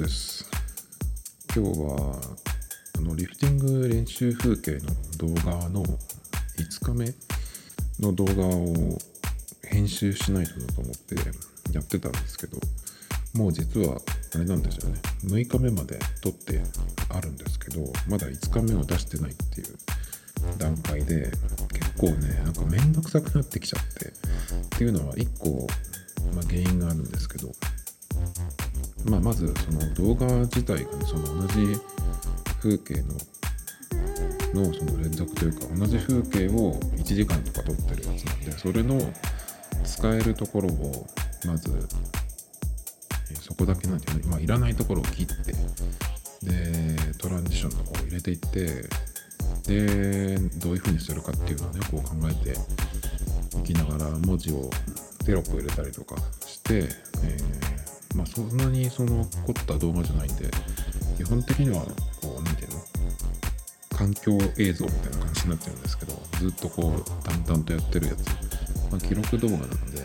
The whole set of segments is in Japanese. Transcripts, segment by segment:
です。今日は、あのリフティング練習風景の動画の5日目の動画を編集しないとなと思ってやってたんですけど、もう実はあれなんですよね、6日目まで撮ってあるんですけど、まだ5日目を出してないっていう段階で、結構ね、なんかめんどくさくなってきちゃって、っていうのは1個、まあ、原因があるんですけど、まあ、まずその動画自体がねその同じ風景ののその連続というか同じ風景を1時間とか撮ってるやつなんでそれの使えるところをまずそこだけなんていうの、まあ、いらないところを切ってでトランジションの方を入れていってでどういう風にするかっていうのをねこう考えていきながら文字をテロップ入れたりとかして、えーまあそんなにその凝った動画じゃないんで基本的にはこう何ていうの？環境映像みたいな感じになってるんですけどずっとこう淡々とやってるやつ、まあ、記録動画なので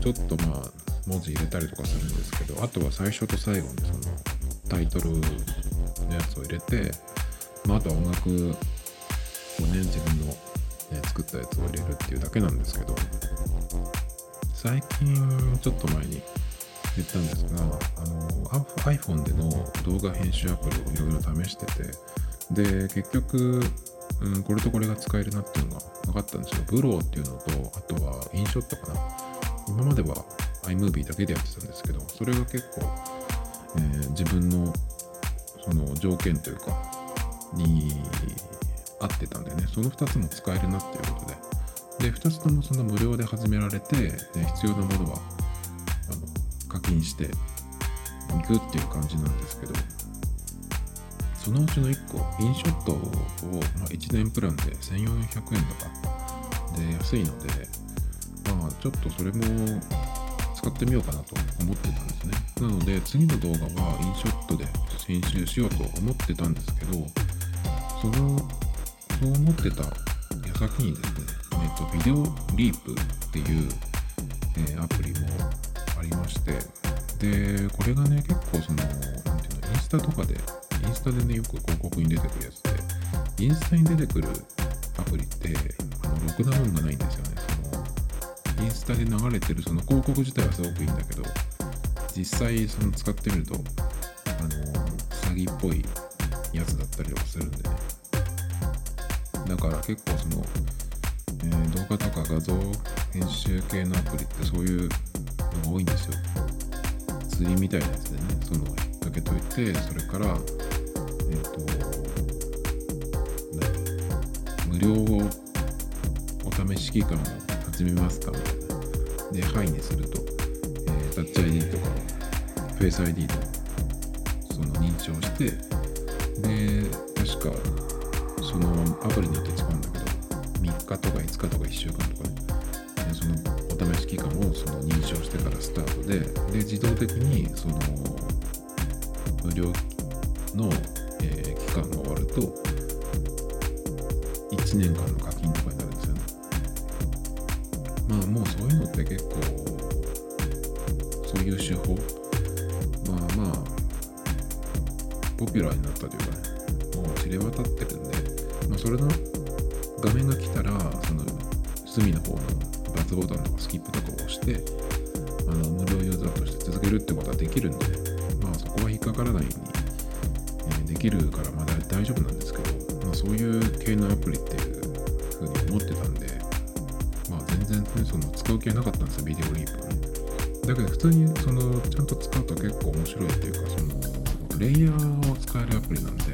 ちょっとまあ文字入れたりとかするんですけどあとは最初と最後にそのタイトルのやつを入れて、まあ、あとは音楽をね自分の、ね、作ったやつを入れるっていうだけなんですけど最近ちょっと前に言ったんですが、あの iPhone での動画編集アプリをいろいろ試してて、で、結局、うん、これとこれが使えるなっていうのが分かったんですよ。ブローっていうのと、あとはインショットかな。今までは iMovie だけでやってたんですけど、それが結構、えー自分のその条件というか、に合ってたんでね、その2つも使えるなっていうことで、で、2つともその無料で始められて、で必要なものは課金していくっていう感じなんですけどそのうちの1個インショットを、ま、1年プランで1400円とかで安いのでまあちょっとそれも使ってみようかなと思ってたんですね。なので次の動画はインショットで編集しようと思ってたんですけどそのそう思ってた矢先にですね、えっと、ビデオリープっていう、えーアプリもありまして。でこれがね結構そのなんていうのインスタとかでインスタでねよく広告に出てくるやつでインスタに出てくるアプリってあのろくなもんがないんですよね。そのインスタで流れてるその広告自体はすごくいいんだけど実際その使ってみるとあの詐欺っぽいやつだったりとかするんでね。だから結構その、えー動画とか画像編集系のアプリってそういうのが多いんですよ。釣りみたいなやつでねその引っ掛けといてそれからえっ、と無料お試し期間を始めますかみたいな。で「はい」にすると、えータッチ ID とかフェイス ID のその認証してで確かそのアプリによって違うんだけど3日とか5日とか1週間とかね。その試し期間をその認証してからスタートでで自動的にその無料の、えー期間が終わると1年間の課金とかになるんですよね。まあもうそういうのって結構そういう手法。まあまあポピュラーになったというかね。もう知れ渡ってるんで、まあ、それの画面が来たらその隅の方のボタンとかスキップとかを押してあの無料ユーザーとして続けるってことはできるんでまあそこは引っかからないように、えーできるからまだ大丈夫なんですけど、まあ、そういう系のアプリっていうふうに思ってたんでまあ全然ねその使う気はなかったんですよビデオリープ。はねだけど普通にそのちゃんと使うと結構面白いっていうかそのレイヤーを使えるアプリなんで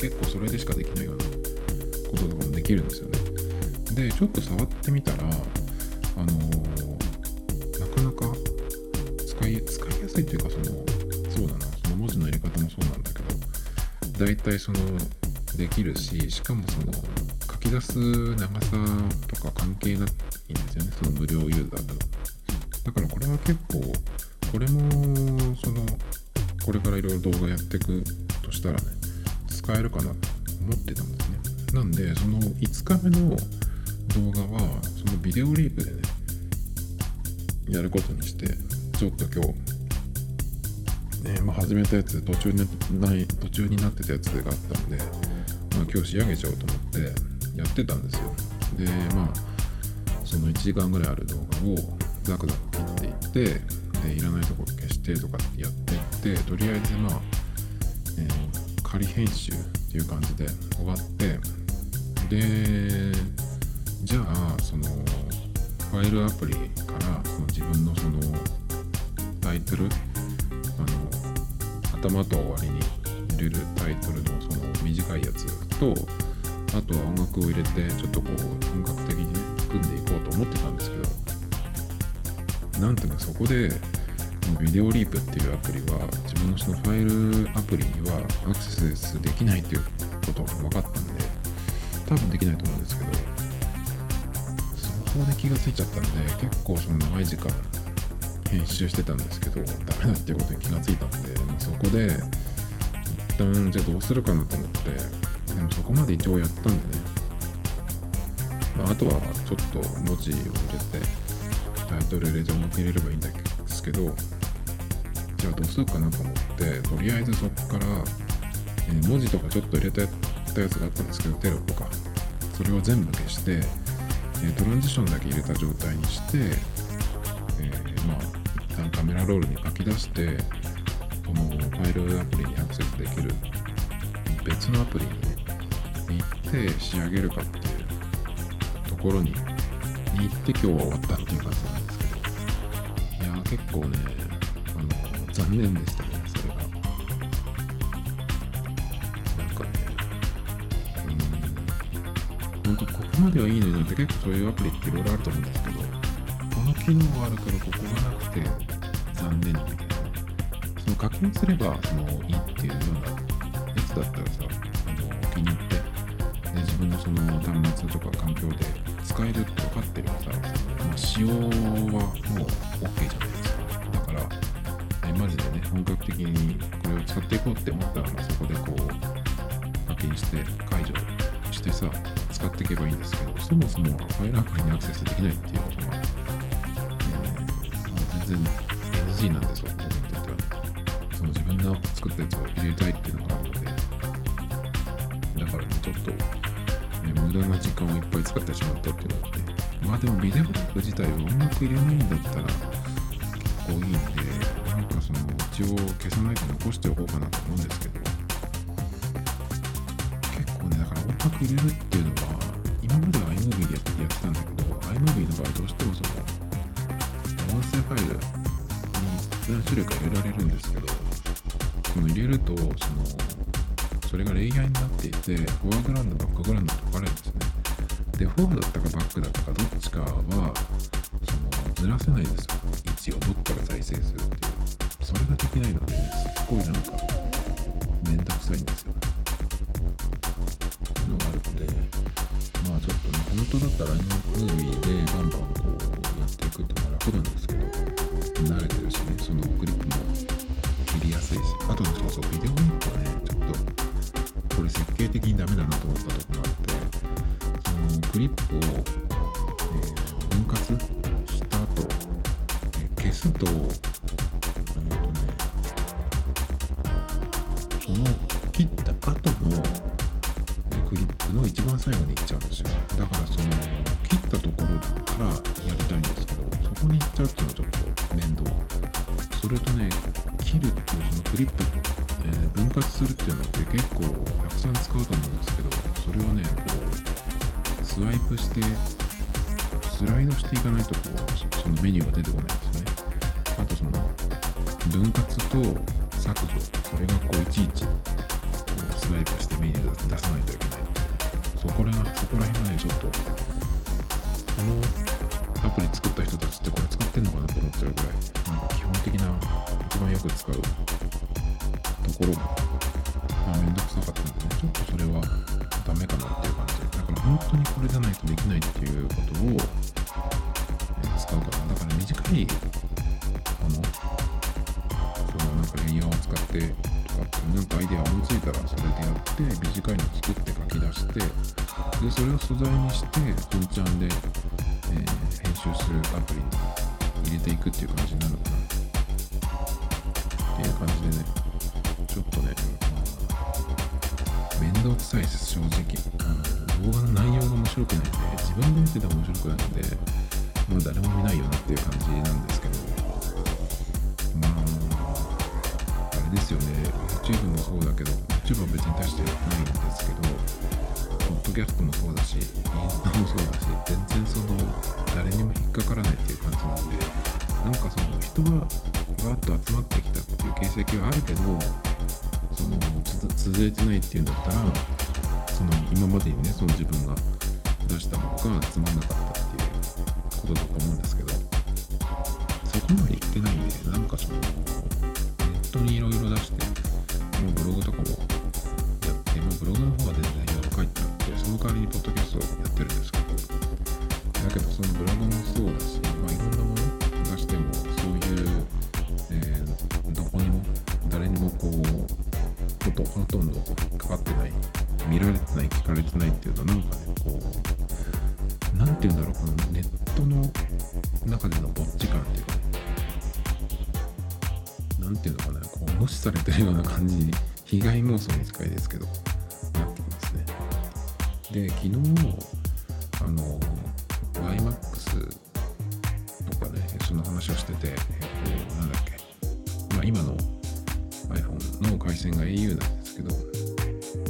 結構それでしかできないようなこととかもできるんですよね。でちょっと触ってみたらあのなかなか使い使いやすいっていうかそのそうだなその文字の入れ方もそうなんだけど大体そのできるししかもその書き出す長さとか関係ないんですよねその無料ユーザーと。だからこれは結構これもそのこれからいろいろ動画やっていくとしたらね使えるかなと思ってたんですね。なんでその5日目の動画はそのビデオリープでねやることにしてちょっと今日ね、まあ、始めたやつ途中にない途中になってたやつがあったんで、まあ、今日仕上げちゃおうと思ってやってたんですよ。でまあその1時間ぐらいある動画をザクザク切っていってでいらないとこ消してとかやっていってとりあえずまあ、えー、仮編集っていう感じで終わってでじゃあそのファイルアプリからその自分のそのタイトルあの頭と終わりに入れるタイトルのその短いやつとあとは音楽を入れてちょっとこう本格的にね組んでいこうと思ってたんですけどなんていうかそこでビデオリープっていうアプリは自分のそのファイルアプリにはアクセスできないっていうことが分かったんで多分できないと思うんですけどこで気がついちゃったんで結構その長い時間編集してたんですけどダメだっていうことに気がついたんで、そこで一旦じゃあどうするかなと思ってでもそこまで一応やったんでね、まあ、あとはちょっと文字を入れてタイトル入れて音楽入れればいいんですけどじゃあどうするかなと思ってとりあえずそこから、え、文字とかちょっと入れたやつがあったんですけどテロップか。それを全部消してえトランジションだけ入れた状態にして、えー、まあ一旦カメラロールに書き出してこのファイルアプリにアクセスできる別のアプリに行って仕上げるかっていうところに行って今日は終わったっていう感じなんですけどいや結構ねあの残念でしたね。まではいいのになって結構そういうアプリっていろいろあると思うんですけどこの機能があるからここがなくて残念みたいなその課金すればそのいいっていうようなやつだったらさあの気に入ってで自分のその端末とか環境で使えるって分かってればさ、まあ、使用はもう OK じゃないですか。だからえマジでね本格的にこれを使っていこうって思ったら、ま、そこでこう課金して解除してさ使っていけばいいんですけどそもそもファイルアプリにアクセスできないっていうことが、えー、全然 NG なんですよ僕にとってはねその自分の作ったやつを入れたいっていうのがあるのでだからねちょっと、ね、無駄な時間をいっぱい使ってしまったっていうのがあってまあでもビデオップ自体は音楽入れないんだったら結構いいんでなんかその一応消さないで残しておこうかなと思うんですけど。音楽入れるっていうのは今までは iMovie でやってたんだけど iMovie の場合どうしてもその音声ファイルに何種類か入れられるんですけどその入れるとそのそれがレイヤーになっていてフォアグラウンドバックグラウンドと分かれるんですねでフォアだったかバックだったかどっちかはそのずらせないんですよ。位置をどっから再生するっていうそれができないのですっごいなんか本当だったちょっとこのアプリ作った人たちってこれ使ってんのかなと思っちゃうぐらいなんか基本的な一番よく使うところが、まあ、めんどくさかったんでねちょっとそれはダメかなっていう感じだから本当にこれじゃないとできないっていうことを、え使うかなだから短いものそのなんかレイヤーを使ってとかってなんかアイデア思いついたらそれでやって短いの作って書き出してでそれを素材にして本ちゃんで、えー編集するアプリに入れていくっていう感じになるのかな。っていう感じでねちょっとね面倒くさいです正直、うん、動画の内容が面白くないんで自分で見てて面白くないんでもう誰も見ないよなっていう感じなんですけど。まああれですよね YouTube もそうだけど YouTube は別に出してないんですけどドキャストもそうだしインスタもそうだし全然その誰にも引っかからないっていう感じなんでなんかその人がわっと集まってきたっていう形跡はあるけどその続いてないっていうんだったらその今までにねその自分が出したものがつまんなかったっていうことだと思うんですけどそこまで言ってないんでなんかそのネットにいろいろ出してもうブログとかもやってもブログの方は全然てその代わりにポッドキャストをやってるんですけどだけどそのブログもそうだし、まあ、いろんなもの出してもそういう、えー、どこにも誰にもこうことほとんどかかってない見られてない聞かれてないっていうのはなんかねこうなんて言うんだろうこのネットの中でのぼっち感っていうかなんていうのかなこう無視されてるような感じに被害妄想に近いですけど。で昨日あの YMAX とかねその話をしてて、えっと、なんだっけ。まあ今の iPhone の回線が au なんですけど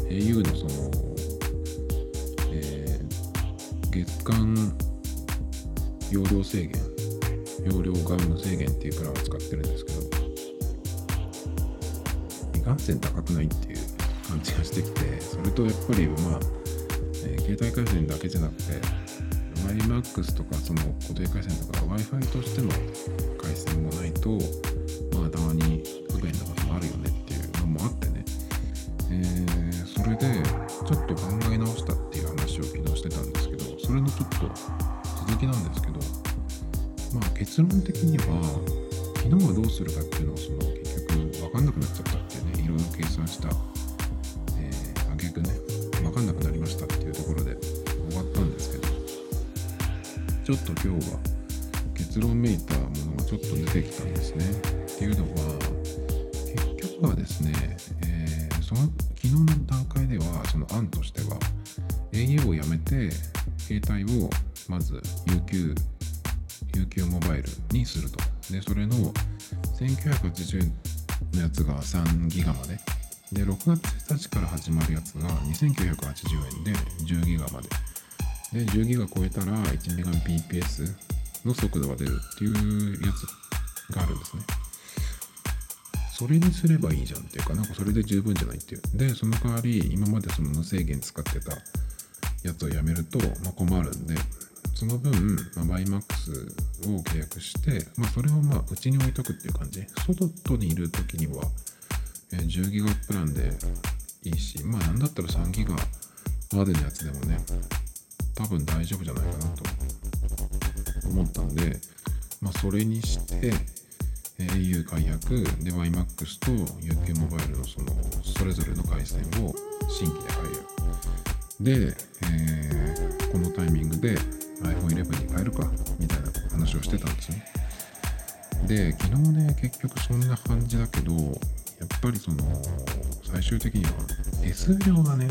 au のその、えー月間容量制限容量ガム制限っていうプランを使ってるんですけどいかんせん高くないっていう感じがしてきてそれとやっぱりまあ、えー携帯回線だけじゃなくて YMAX とかその固定回線とか Wi-Fi としての回線もないとまあたまに不便なこともあるよねっていうのもあってね、えーそれでちょっと考え直したっていう話を昨日してたんですけどそれのちょっと続きなんですけどまあ結論的には昨日はどうするかっていうのをその結局分かんなくなっちゃったってねいろいろ計算した、えー、挙句ね。ちょっと今日は結論めいたものがちょっと出てきたんですね。っていうのは結局はですね、えーその昨日の段階ではその案としては au をやめて携帯をまず UQ UQ モバイルにすると。で、それの1980のやつが3ギガまで。で、6月1日から始まるやつが2980円で10ギガまで。で、10ギガ超えたら 1Mbps の速度が出るっていうやつがあるんですね。それにすればいいじゃんっていうか、なんかそれで十分じゃないっていう。で、その代わり、今までその無制限使ってたやつをやめると、まあ、困るんで、その分、まあ、YMAX を契約して、まあ、それをまあ、うちに置いとくっていう感じ。外にいる時には、え10ギガプランでいいし、まあ、なんだったら3ギガまでのやつでもね、多分大丈夫じゃないかなと思ったんで、まあ、それにして、え。au 解約で YMAX と UQ モバイルのそのそれぞれの回線を新規で解約で、えーこのタイミングで iPhone11 に変えるかみたいな話をしてたんですねで昨日ね結局そんな感じだけどやっぱりその最終的には手数料がね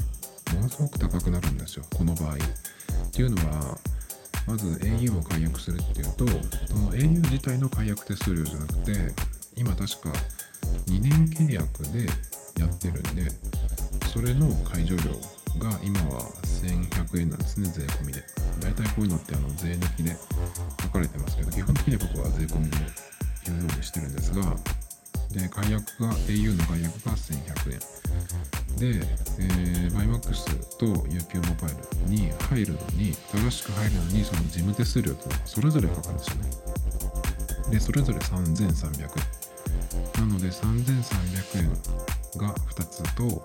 ものすごく高くなるんですよこの場合っていうのはまず au を解約するっていうとその au 自体の解約手数料じゃなくて今確か2年契約でやってるんでそれの解除料が今は1100円なんですね税込みで。大体こういうのってあの税抜きで書かれてますけど基本的には僕は税込みで言うようにしてるんですがで解約が au の解約が1100円。で、えー、YMAX と UQ モバイルに入るのに正しく入るのにその事務手数料というのがそれぞれかかるんですよね。でそれぞれ3300円。なので3300円が2つと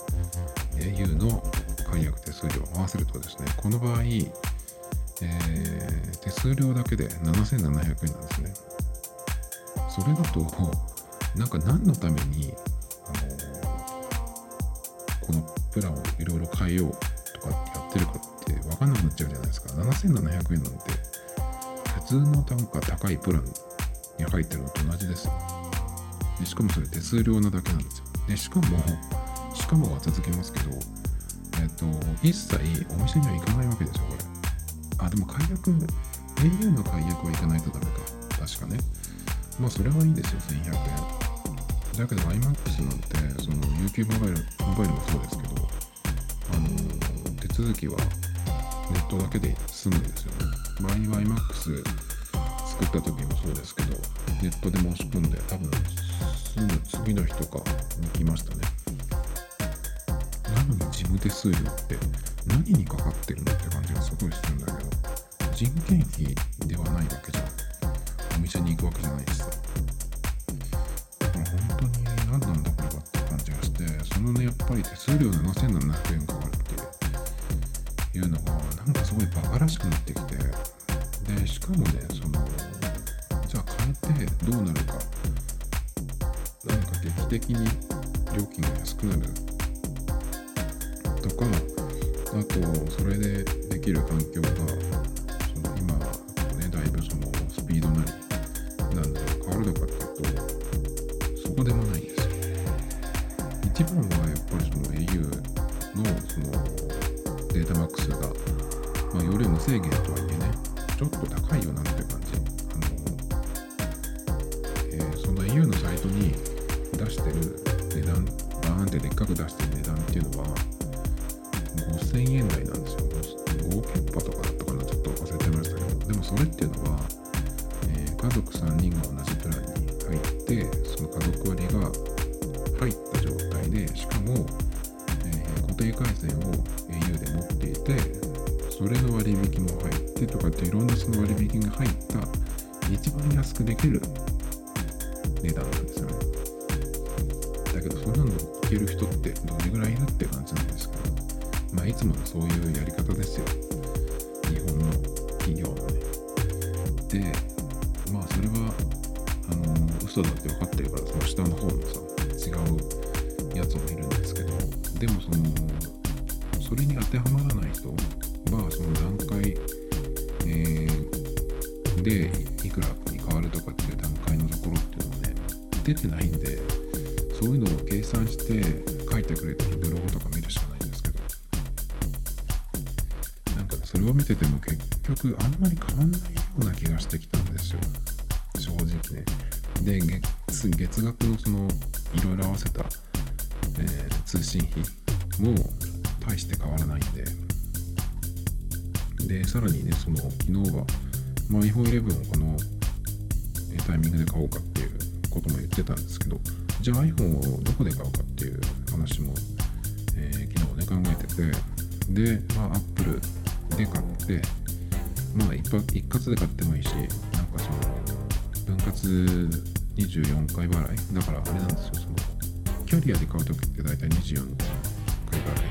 au の解約手数料を合わせるとですねこの場合、えー手数料だけで7700円なんですね。それだとなんか何のためにこのプランをいろいろ変えようとかやってるかって分かんなくなっちゃうじゃないですか。7700円なんて普通の単価高いプランに入ってるのと同じですよ。でしかもそれ手数料なだけなんですよ。でしかもしかもは続けますけどえっと一切お店には行かないわけですよこれ。あでも解約 au の解約は行かないとダメか。確かね。まあそれはいいですよ1100円。だけど iMAX なんてその UQ モバイルモバイルもそうですけどあの手続きはネットだけで済むんですよね。場合には iMAX 作った時もそうですけどネットで申し込んで多分すぐ次の日とかに来ましたね。なのに事務手数料って何にかかってるのって感じがすごいするんだけど人件費ではないわけじゃんお店に行くわけじゃないしさ。のねやっぱり手数料7700円かかるっていうのがなんかすごいバカらしくなってきてでしかもねそのじゃあ変えてどうなるか何か劇的に料金が安くなるとかあとそれでできる環境が一番安くできる値段なんですよねだけどそんなのいける人ってどれぐらいいるって感じなんですけどまあいつものそういうやり方ですよ日本の企業のねでまあそれはあの嘘だって分かってるからその下の方のさ違うやつもいるんですけどでもそのそれに当てはまらない人はその段階、えーでいくらに変わるとかっていう段階のところっていうのはね出てないんでそういうのを計算して書いてくれてるブログとか見るしかないんですけど。なんかそれを見てても結局あんまり変わんないような気がしてきたんですよ。正直ね。で月月額のそのいろいろ合わせた、えー通信費も大して変わらないんで。でさらにねその昨日は、まあ、iPhone11 をこのタイミングで買おうかっていうことも言ってたんですけどじゃあ iPhone をどこで買おうかっていう話も、えー昨日ね考えててで、まあ、Apple で買ってまあ一発一括で買ってもいいしなんかその分割24回払いだからあれなんですよそのキャリアで買う時って大体24回払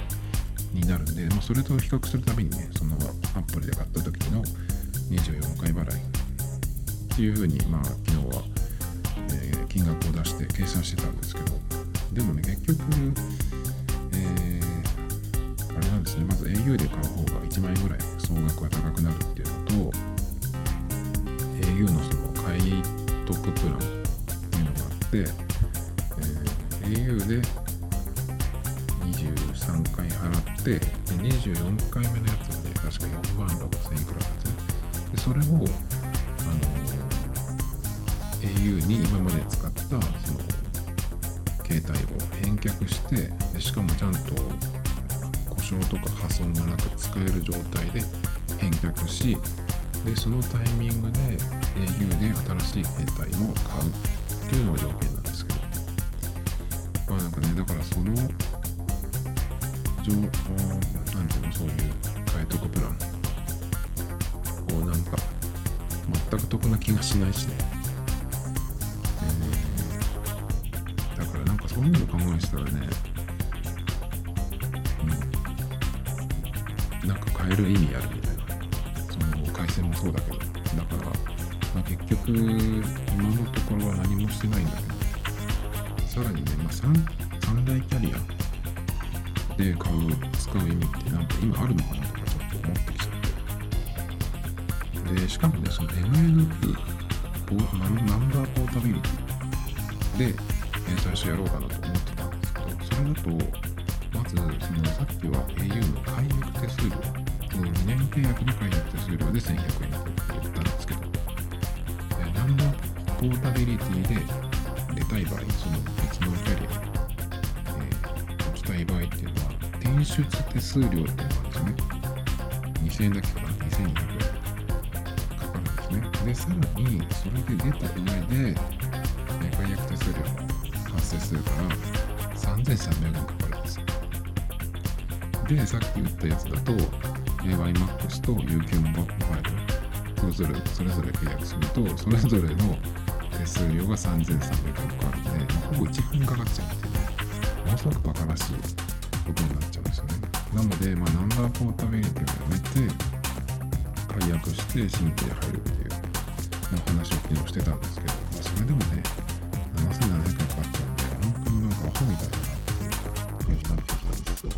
いになるんで、まあ、それと比較するためにねその Apple で買った時の24回払い。っていうふうにまあ昨日は、えー金額を出して計算してたんですけど。でもね結局、えーあれなんですね。まず au で買う方が1万円ぐらい総額が高くなるっていうのと au のその買い得プランっていうのがあって、えー au で23回払ってで24回目のやつがね確か4万6000円くらいなんですね。でそれをあの au に今まで使ったその携帯を返却してでしかもちゃんと故障とか破損がなく使える状態で返却しでそのタイミングで au で新しい携帯を買うっていうのが条件なんですけど。まあなんかねだからその情報なんていうのそういう買い得プラン。をなんか全く得な気がしないしね、えーだからなんかそういうの考えてたらねうんなんか変える意味あるみたいな。その回線もそうだけど。だから、まあ、結局今のところは何もしてないんだけど。さらにね、まあ、3, 三大キャリアで買う使う意味ってなんか今あるのかなでしかもねその MNP ナンバーポータビリティでえー最初やろうかなと思ってたんですけどそれだとまずそのさっきは au の解約手数料その2年契約の解約手数料で1100円って言ったんですけど、えーナンバーポータビリティで出たい場合その別のキャリアに、えー行きたい場合っていうのは転出手数料っていうのがあるんですね2000円だけかな？2200円。ねでさらにそれで出た上で、え解約手数料も発生するから3300円かかるんですよ。でさっき言ったやつだと、え ymax と UQ モバイルそれぞれそれぞれ契約するとそれぞれの手数料が3300円かかるんで、まほぼ1分かかっちゃうっていうねものすごくバカらしいことになっちゃうんですよね。なので、まあ、ナンバーポータビリティをやめて解約して新規で入るっていう、まあ、話を昨日してたんですけど、まあ、それでもね7700円かかっちゃうんで本当になんかアホみたいだなっていう感じになってきたんですよ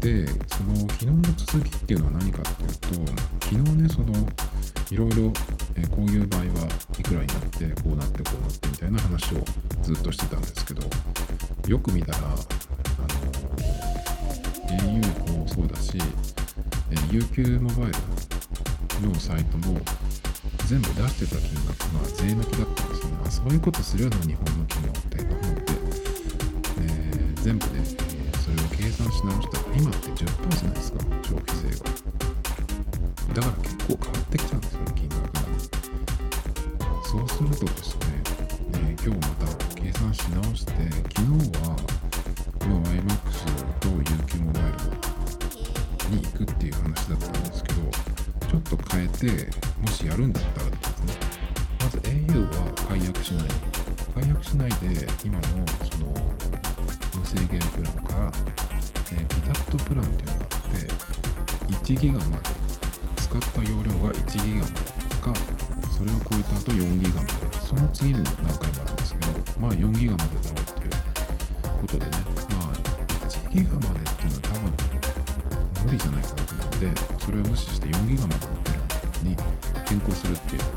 でその昨日の続きっていうのは何かっていうと昨日ねそのいろいろこういう場合はいくらになってこうなってこうなってみたいな話をずっとしてたんですけどよく見たらあの au もそうだし、UQ モバイルのサイトも全部出してた金額が税抜きだったんですよね。あそういうことするよな日本の企業って思って、えー全部で、えそれを計算し直したら今って10%ですか？消費税が。だから結構変わってきちゃうんですよね金額が。そうするとですね、えー今日また計算し直して昨日は、まあ、YMAX と UQ モバイルに行くっていう話だったんですけどちょっと変えてもしやるんだったらですね。まず au は解約しない。解約しないで今のその無制限プランから、えーピタッとプランっていうのがあって1ギガまで使った容量が1ギガまでかそれを超えた後4ギガまで。その次の段階もあるんですけどまあ4ギガまでだろうっていうことでね。まあ1ギガまでっていうのは多分無理じゃないかなと思でそれを無視して4ギガまでのプラに変更するっていうこ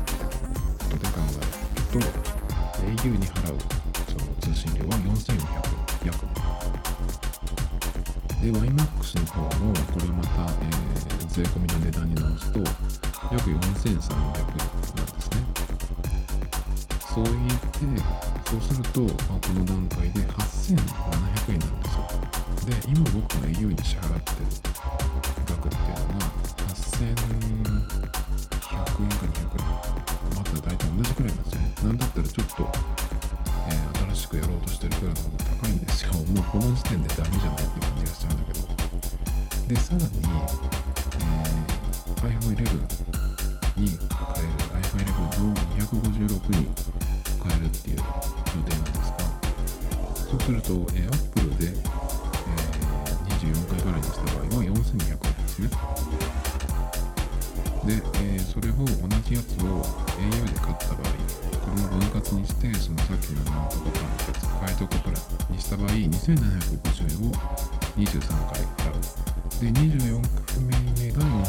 とで考えると au に払うその通信料は4200約で YMAX の方もこれまた、えー税込みの値段に直すと約4300円なんですね。そう言ってそうすると、まあ、この段階で8700円なんですよ。で今僕が au に支払ってる。額っていうのが8100円か200円また大体同じくらいなんですよねなんだったらちょっと、えー新しくやろうとしてるプランの方が高いんですよ。もうこの時点でダメじゃないっていう感じがしちゃうんだけど。でさらに、1やつを au で買った場合これを分割にしてそのさっきのなんとかパン買いとこプラにした場合2750円を23回払うで24組目が4万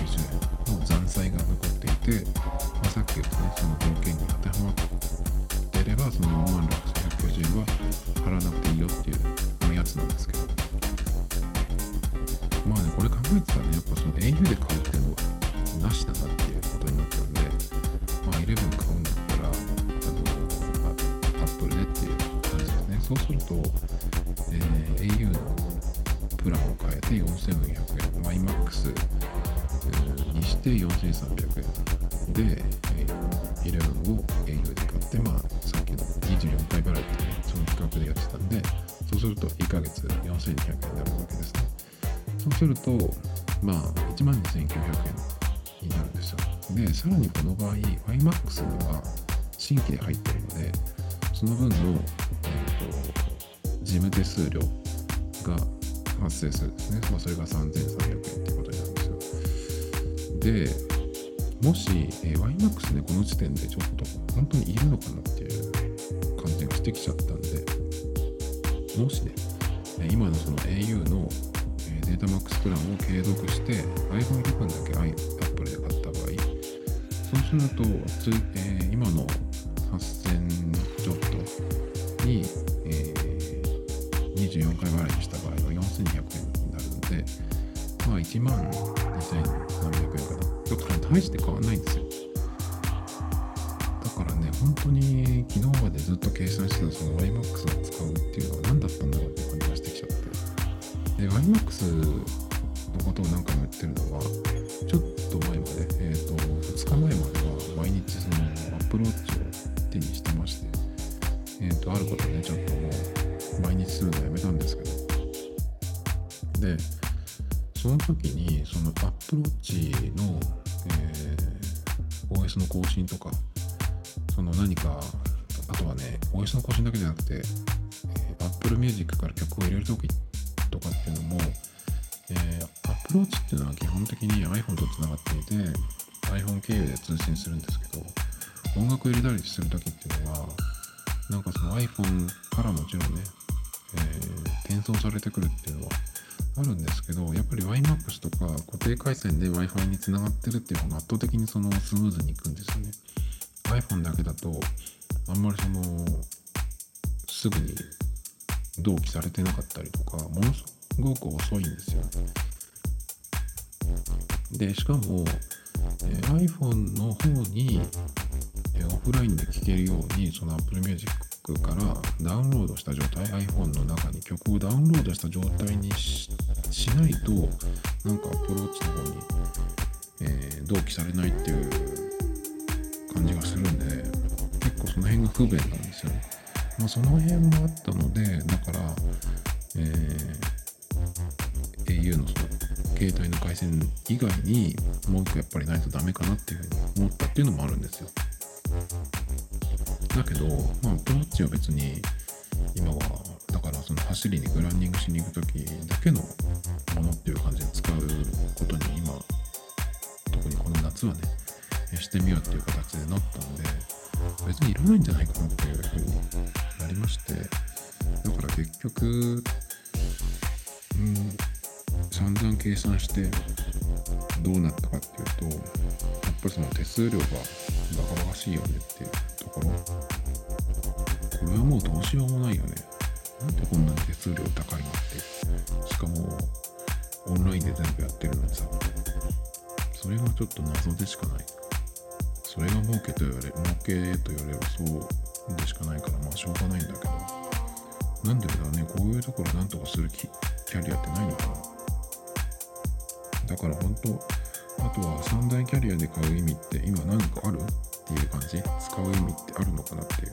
6190円の残債が残っていて、まあ、さっき言ったねその条件に当てはまっていればその4万6190円は払わなくていいよっていうやつなんですけど。まあねこれ考えてたらねやっぱその au で買うっていうのはなしだなって。そうすると、えー au のプランを変えて4400円 YMAX にして4300円。で、えー11を au で買ってまあさっきの24回払いっていうその企画でやってたんでそうすると1ヶ月4200円になるわけですね。そうするとまあ1万2900円になるんですよ。でさらにこの場合 YMAX には新規で入ってるのでその分の、事務手数料が発生するんですね、まあ、それが3300円っていうことになるんですよ。でもし、えー YMAX ねこの時点でちょっと本当にいるのかなっていう感じがしてきちゃったんでもしね今のその au のデータマックスプランを継続して iPhone 11だけ i- Apple で買った場合そうすると、えー今の払いにした場合は4200円になるので、まあ1万2700円かな。だから大して変わんないんですよ。だからね、本当に昨日までずっと計算してたその YMAX を使うっていうのは何だったんだろうって感じがしてきちゃって。で、YMAX のことを何回も言ってるのは、ちょっとで、その時にその Apple Watch の、えー、OS の更新とか、その何か、あとはね、OS の更新だけじゃなくて、えー、Apple Music から曲を入れる時とかっていうのも、えー、Apple Watch っていうのは基本的に iPhone とつながっていて iPhone 経由で通信するんですけど音楽入れたりする時っていうのはなんかその iPhone からもちろんね、えー、転送されてくるっていうのはあるんですけどやっぱり YMAX とか固定回線で Wi-Fi につながってるっていう方が圧倒的にそのスムーズにいくんですよね。iPhone だけだとあんまりそのすぐに同期されてなかったりとかものすごく遅いんですよでしかも、えー、iPhone の方に、えー、オフラインで聴けるようにその Apple Music からダウンロードした状態 iPhone の中に曲をダウンロードした状態にししないとなんか Apple Watch の方に、えー、同期されないっていう感じがするんで結構その辺が不便なんですよね。まあ、その辺もあったのでだから、えー、au のその携帯の回線以外にもう一個やっぱりないとダメかなっていうふうに思ったっていうのもあるんですよだけどまあアプローチは別に今はだからその走りにグランニングしに行く時だけのものっていう感じで使うことに今特にこの夏はねしてみようっていう形でなったので別にいらないんじゃないかなっていうふうになりましてだから結局うん散々計算してどうなったかっていうとやっぱりその手数料がバカバカしいよねっていうところこれはもうどうしようもないよね。なんでこんなに手数料高いのってしかもオンラインで全部やってるのにさそれがちょっと謎でしかない。それが儲けと言われ儲けと言われればそうでしかないからまあしょうがないんだけどなんでだねこういうところなんとかするキャリアってないのかな。だから本当あとは三大キャリアで買う意味って今何かある？っていう感じ？使う意味ってあるのかなっていう。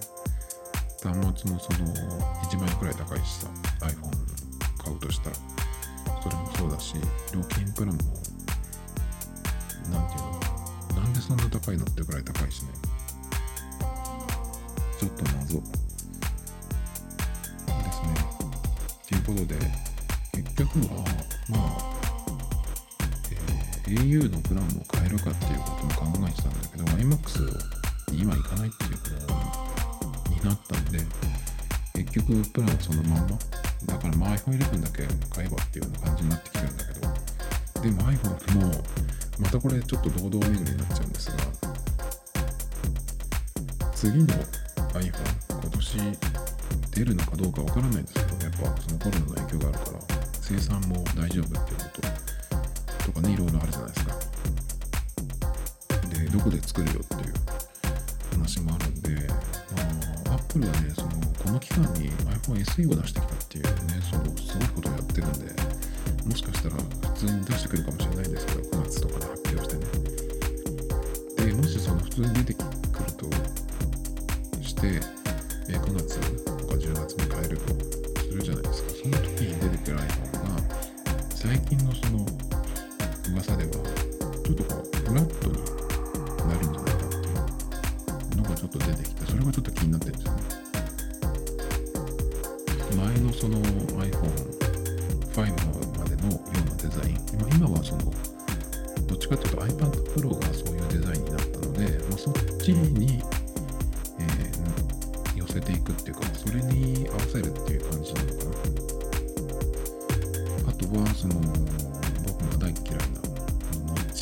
端末もその1万円くらい高いしさ iPhone 買うとしたら。それもそうだし料金プランも何ていうのなんでそんな高いのってくらい高いしね。ちょっと謎。ですね。ということで結局はまあ au のプランも変えるかっていうことも考えてたんだけど iMAX に今行かないっていうことになったんで結局プランはそのまんま。からまあ iPhone11 だけ買えばっていうような感じになってきてるんだけどでも iPhone もまたこれちょっと堂々巡りになっちゃうんですが次の iPhone 今年出るのかどうかわからないんですけどやっぱそのコロナの影響があるから生産も大丈夫っていうこととかねいろいろあるじゃないですか。でどこで作るよっていう話もあるんで、まあ、アップルはねそのこの期間に iPhone SE を出してきたっ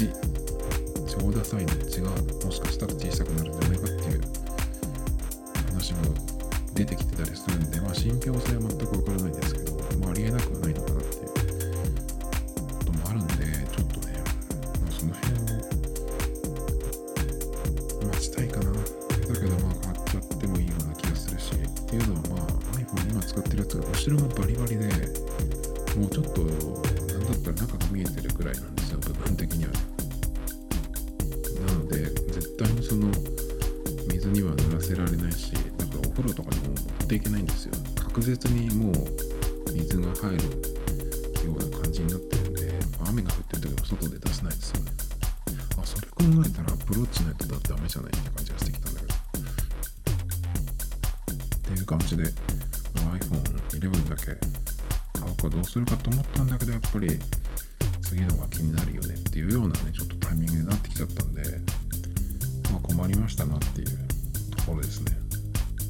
1上田サインの血がもしかしたら小さくなるんじゃないかっていう話も出てきてたりするんで、まあ、信憑性は全くわからないですけど、まあ、ありえなくはないのかなっていう。